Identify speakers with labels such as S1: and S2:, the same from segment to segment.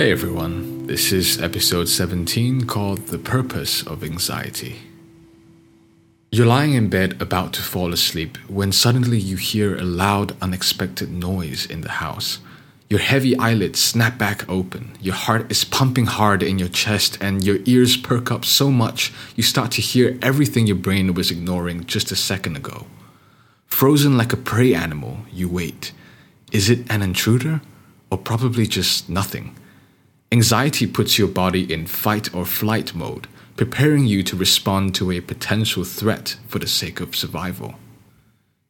S1: Hey everyone, this is episode 17 called The Purpose of Anxiety. You're lying in bed about to fall asleep when suddenly you hear a loud, unexpected noise in the house. Your heavy eyelids snap back open, your heart is pumping hard in your chest, and your ears perk up so much you start to hear everything your brain was ignoring just a second ago. Frozen like a prey animal, you wait. Is it an intruder? Or probably just nothing? Anxiety puts your body in fight or flight mode, preparing you to respond to a potential threat for the sake of survival.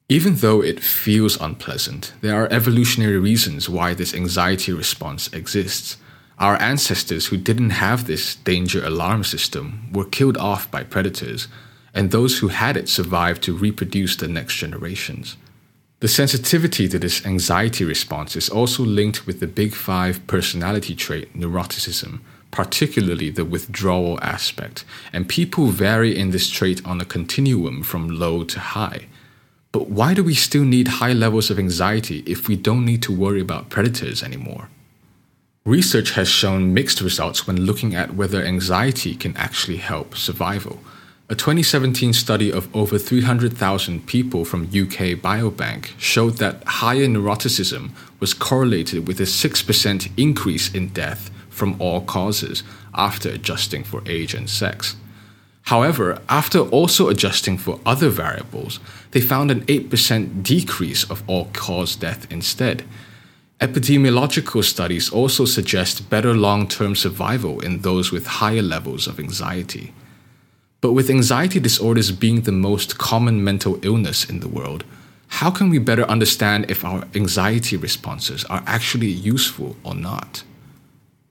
S1: Even though it feels unpleasant, there are evolutionary reasons why this anxiety response exists. Our ancestors who didn't have this danger alarm system were killed off by predators, and those who had it survived to reproduce the next generations. The sensitivity to this anxiety response is also linked with the big five personality trait neuroticism, particularly the withdrawal aspect, and people vary in this trait on a continuum from low to high. But why do we still need high levels of anxiety if we don't need to worry about predators anymore? Research has shown mixed results when looking at whether anxiety can actually help survival. A 2017 study of over 300,000 people from UK Biobank showed that higher neuroticism was correlated with a 6% increase in death from all causes after adjusting for age and sex. However, after also adjusting for other variables, they found an 8% decrease of all cause death instead. Epidemiological studies also suggest better long term survival in those with higher levels of anxiety. But with anxiety disorders being the most common mental illness in the world, how can we better understand if our anxiety responses are actually useful or not?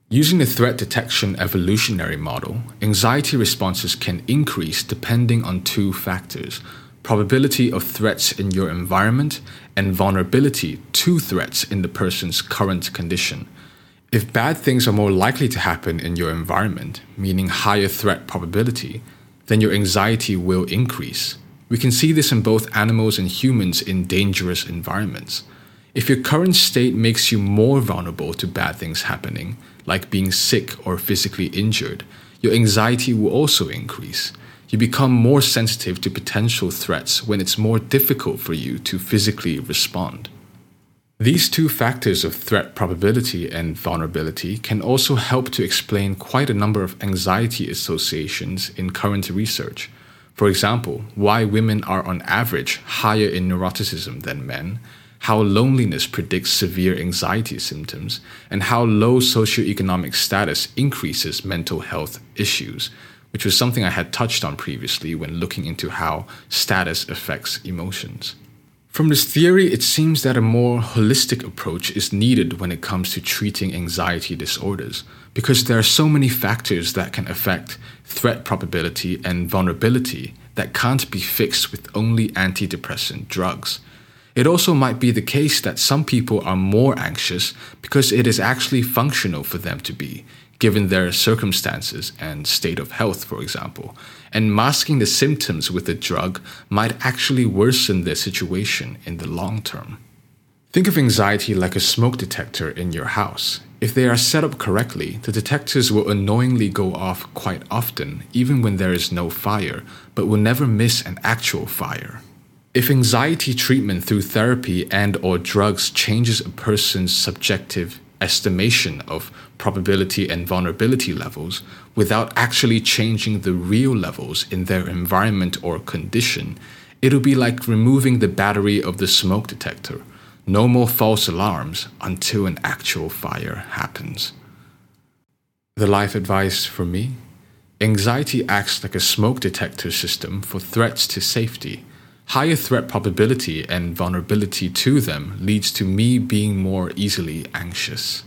S1: Using the threat detection evolutionary model, anxiety responses can increase depending on two factors probability of threats in your environment and vulnerability to threats in the person's current condition. If bad things are more likely to happen in your environment, meaning higher threat probability, then your anxiety will increase. We can see this in both animals and humans in dangerous environments. If your current state makes you more vulnerable to bad things happening, like being sick or physically injured, your anxiety will also increase. You become more sensitive to potential threats when it's more difficult for you to physically respond. These two factors of threat probability and vulnerability can also help to explain quite a number of anxiety associations in current research. For example, why women are on average higher in neuroticism than men, how loneliness predicts severe anxiety symptoms, and how low socioeconomic status increases mental health issues, which was something I had touched on previously when looking into how status affects emotions. From this theory, it seems that a more holistic approach is needed when it comes to treating anxiety disorders, because there are so many factors that can affect threat probability and vulnerability that can't be fixed with only antidepressant drugs. It also might be the case that some people are more anxious because it is actually functional for them to be, given their circumstances and state of health, for example, and masking the symptoms with a drug might actually worsen their situation in the long term. Think of anxiety like a smoke detector in your house. If they are set up correctly, the detectors will annoyingly go off quite often, even when there is no fire, but will never miss an actual fire. If anxiety treatment through therapy and or drugs changes a person's subjective estimation of probability and vulnerability levels without actually changing the real levels in their environment or condition, it'll be like removing the battery of the smoke detector. No more false alarms until an actual fire happens. The life advice for me anxiety acts like a smoke detector system for threats to safety. Higher threat probability and vulnerability to them leads to me being more easily anxious.